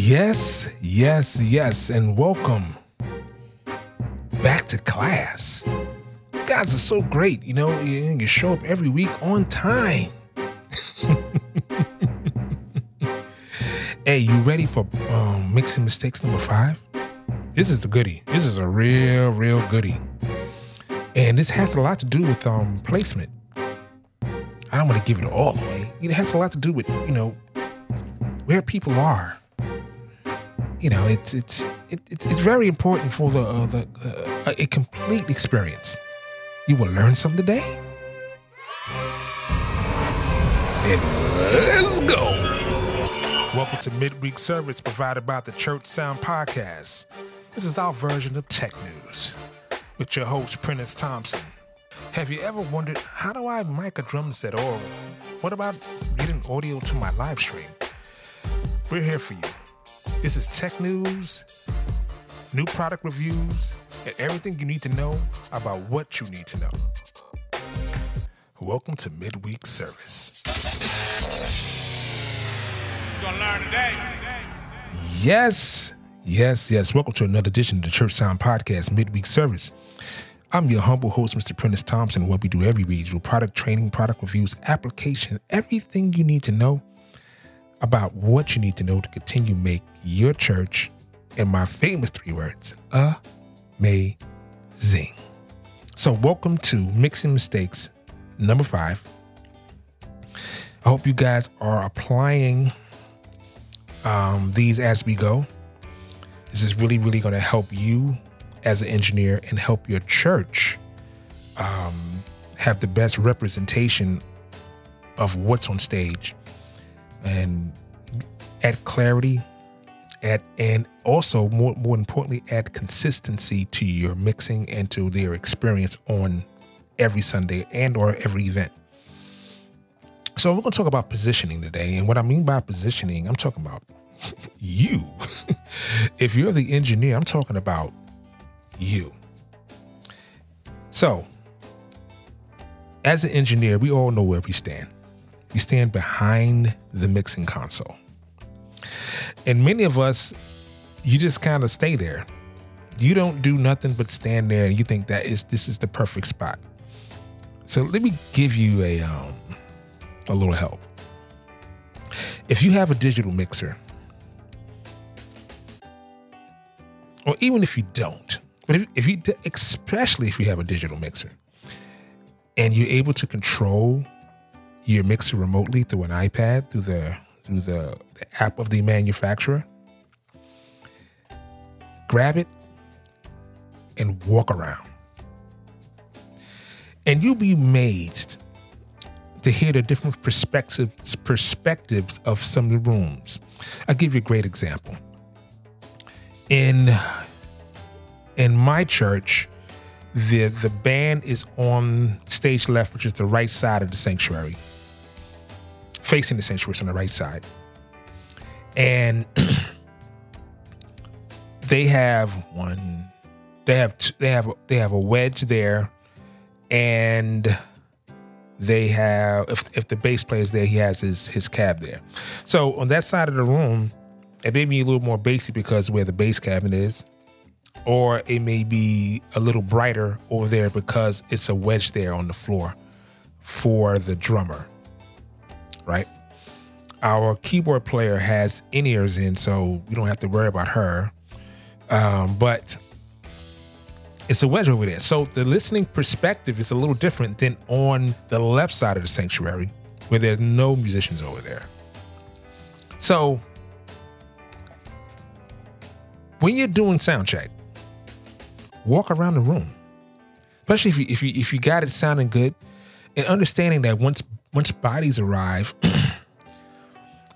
Yes, yes, yes, and welcome back to class. Guys are so great. You know, you, you show up every week on time. hey, you ready for um, mixing mistakes number five? This is the goodie. This is a real, real goodie. And this has a lot to do with um, placement. I don't want to give it all away. It has a lot to do with, you know, where people are. You know, it's it's it, it's, it's very important for the uh, the uh, a complete experience. You will learn something today. And let's go. Welcome to midweek service provided by the Church Sound Podcast. This is our version of tech news with your host Prentiss Thompson. Have you ever wondered how do I mic a drum set or what about getting audio to my live stream? We're here for you. This is tech news, new product reviews, and everything you need to know about what you need to know. Welcome to midweek service. Gonna learn today. Yes, yes, yes. Welcome to another edition of the Church Sound Podcast midweek service. I'm your humble host, Mr. Prentiss Thompson. What we do every week, we do product training, product reviews, application, everything you need to know about what you need to know to continue make your church, and my famous three words, amazing. So, welcome to Mixing Mistakes number five. I hope you guys are applying um, these as we go. This is really, really going to help you as an engineer and help your church um, have the best representation of what's on stage and add clarity add and also more more importantly add consistency to your mixing and to their experience on every Sunday and or every event. So we're going to talk about positioning today and what I mean by positioning I'm talking about you. if you're the engineer, I'm talking about you. So, as an engineer, we all know where we stand. We stand behind the mixing console. And many of us, you just kind of stay there. You don't do nothing but stand there and you think that is this is the perfect spot. So let me give you a um, a little help. If you have a digital mixer, or even if you don't, but if, if you, especially if you have a digital mixer, and you're able to control your mixer remotely through an iPad, through the through the, the app of the manufacturer, grab it and walk around. And you'll be amazed to hear the different perspectives perspectives of some of the rooms. I'll give you a great example. In in my church, the the band is on stage left, which is the right side of the sanctuary, facing the sanctuary on the right side, and they have one, they have two, they have they have a wedge there, and they have if if the bass player is there, he has his his cab there. So on that side of the room, it may be a little more basic because where the bass cabinet is, or it may be a little brighter over there because it's a wedge there on the floor for the drummer. Right? Our keyboard player has in ears in, so we don't have to worry about her. Um, but it's a wedge over there. So the listening perspective is a little different than on the left side of the sanctuary where there's no musicians over there. So when you're doing sound check, walk around the room, especially if you if you if you got it sounding good, and understanding that once once bodies arrive,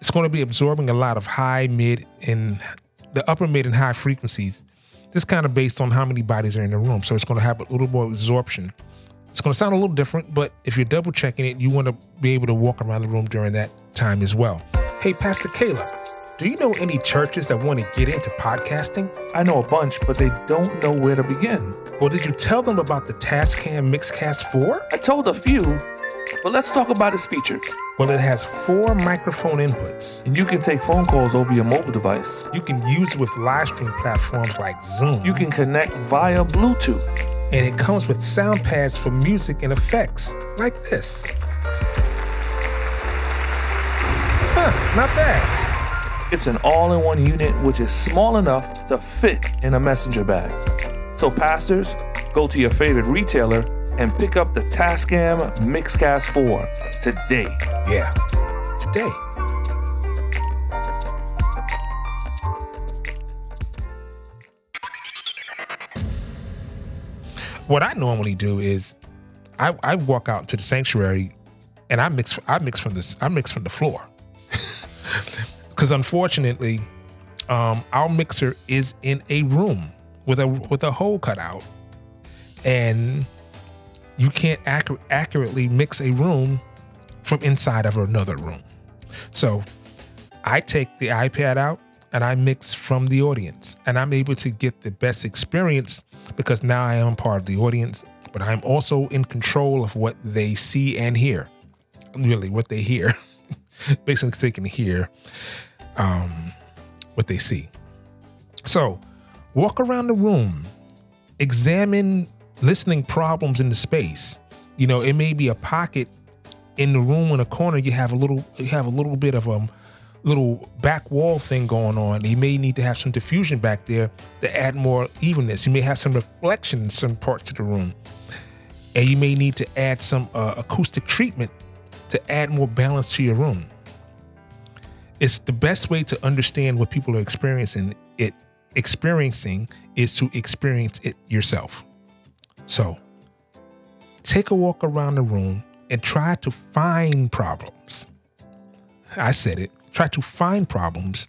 it's going to be absorbing a lot of high, mid, and the upper mid and high frequencies. This kind of based on how many bodies are in the room, so it's going to have a little more absorption. It's going to sound a little different, but if you're double checking it, you want to be able to walk around the room during that time as well. Hey, Pastor Caleb, do you know any churches that want to get into podcasting? I know a bunch, but they don't know where to begin. Well, did you tell them about the Tascam Mixcast 4? I told a few, But let's talk about its features. Well, it has four microphone inputs. And you can take phone calls over your mobile device. You can use it with live stream platforms like Zoom. You can connect via Bluetooth. and it comes with sound pads for music and effects, like this. Huh, not bad. It's an all in one unit which is small enough to fit in a messenger bag. So, pastors, go to your favorite retailer and pick up the Tascam Mixcast 4 today. Yeah, today. What I normally do is I, I walk out to the sanctuary and I mix I mix from this I mix from the floor. Cause unfortunately, um, our mixer is in a room with a with a hole cut out. And you can't accur- accurately mix a room from inside of another room. So I take the iPad out and I mix from the audience, and I'm able to get the best experience because now I am part of the audience, but I'm also in control of what they see and hear. Really, what they hear. Basically, they can hear um, what they see. So, walk around the room, examine listening problems in the space. You know, it may be a pocket in the room in a corner. You have a little, you have a little bit of a little back wall thing going on. You may need to have some diffusion back there to add more evenness. You may have some reflection in some parts of the room, and you may need to add some uh, acoustic treatment to add more balance to your room. It's the best way to understand what people are experiencing. It experiencing is to experience it yourself. So take a walk around the room and try to find problems. I said it. Try to find problems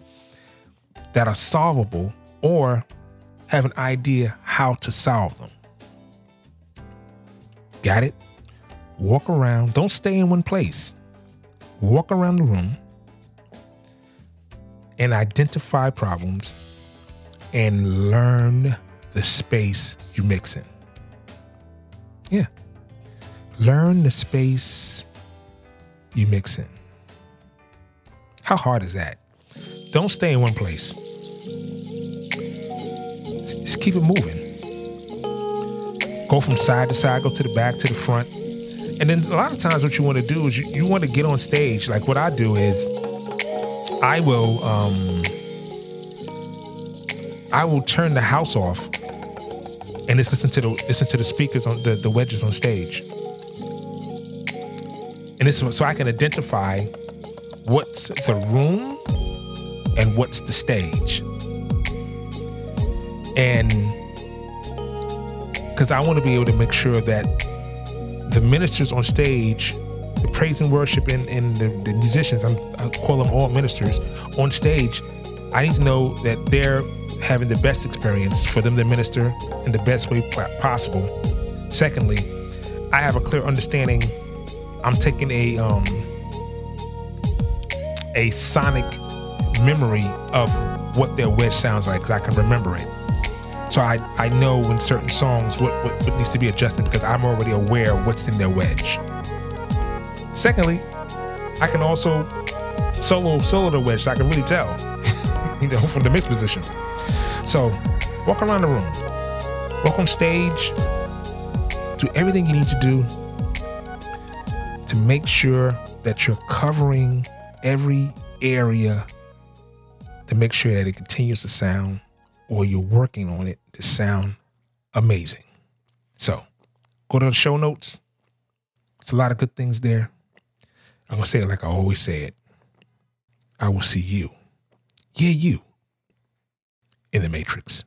that are solvable or have an idea how to solve them. Got it? Walk around. Don't stay in one place. Walk around the room and identify problems and learn the space you mix in. Yeah. Learn the space you mix in. How hard is that? Don't stay in one place. Just keep it moving. Go from side to side, go to the back, to the front. And then a lot of times, what you want to do is you, you want to get on stage. Like what I do is I will um, I will turn the house off and just listen to the listen to the speakers on the, the wedges on stage. And this so I can identify what's the room and what's the stage. And because I want to be able to make sure that the ministers on stage, the praise and worship and, and the, the musicians, I'm, I call them all ministers, on stage, I need to know that they're having the best experience for them to minister in the best way possible. Secondly, I have a clear understanding. I'm taking a um, a sonic memory of what their wedge sounds like because I can remember it. So I, I know when certain songs what, what, what needs to be adjusted because I'm already aware what's in their wedge. Secondly, I can also solo solo the wedge so I can really tell, from the mix position. So walk around the room, walk on stage, do everything you need to do to make sure that you're covering every area to make sure that it continues to sound or you're working on it to sound amazing. So go to the show notes. It's a lot of good things there. I'm going to say it like I always say it. I will see you. Yeah, you in the Matrix.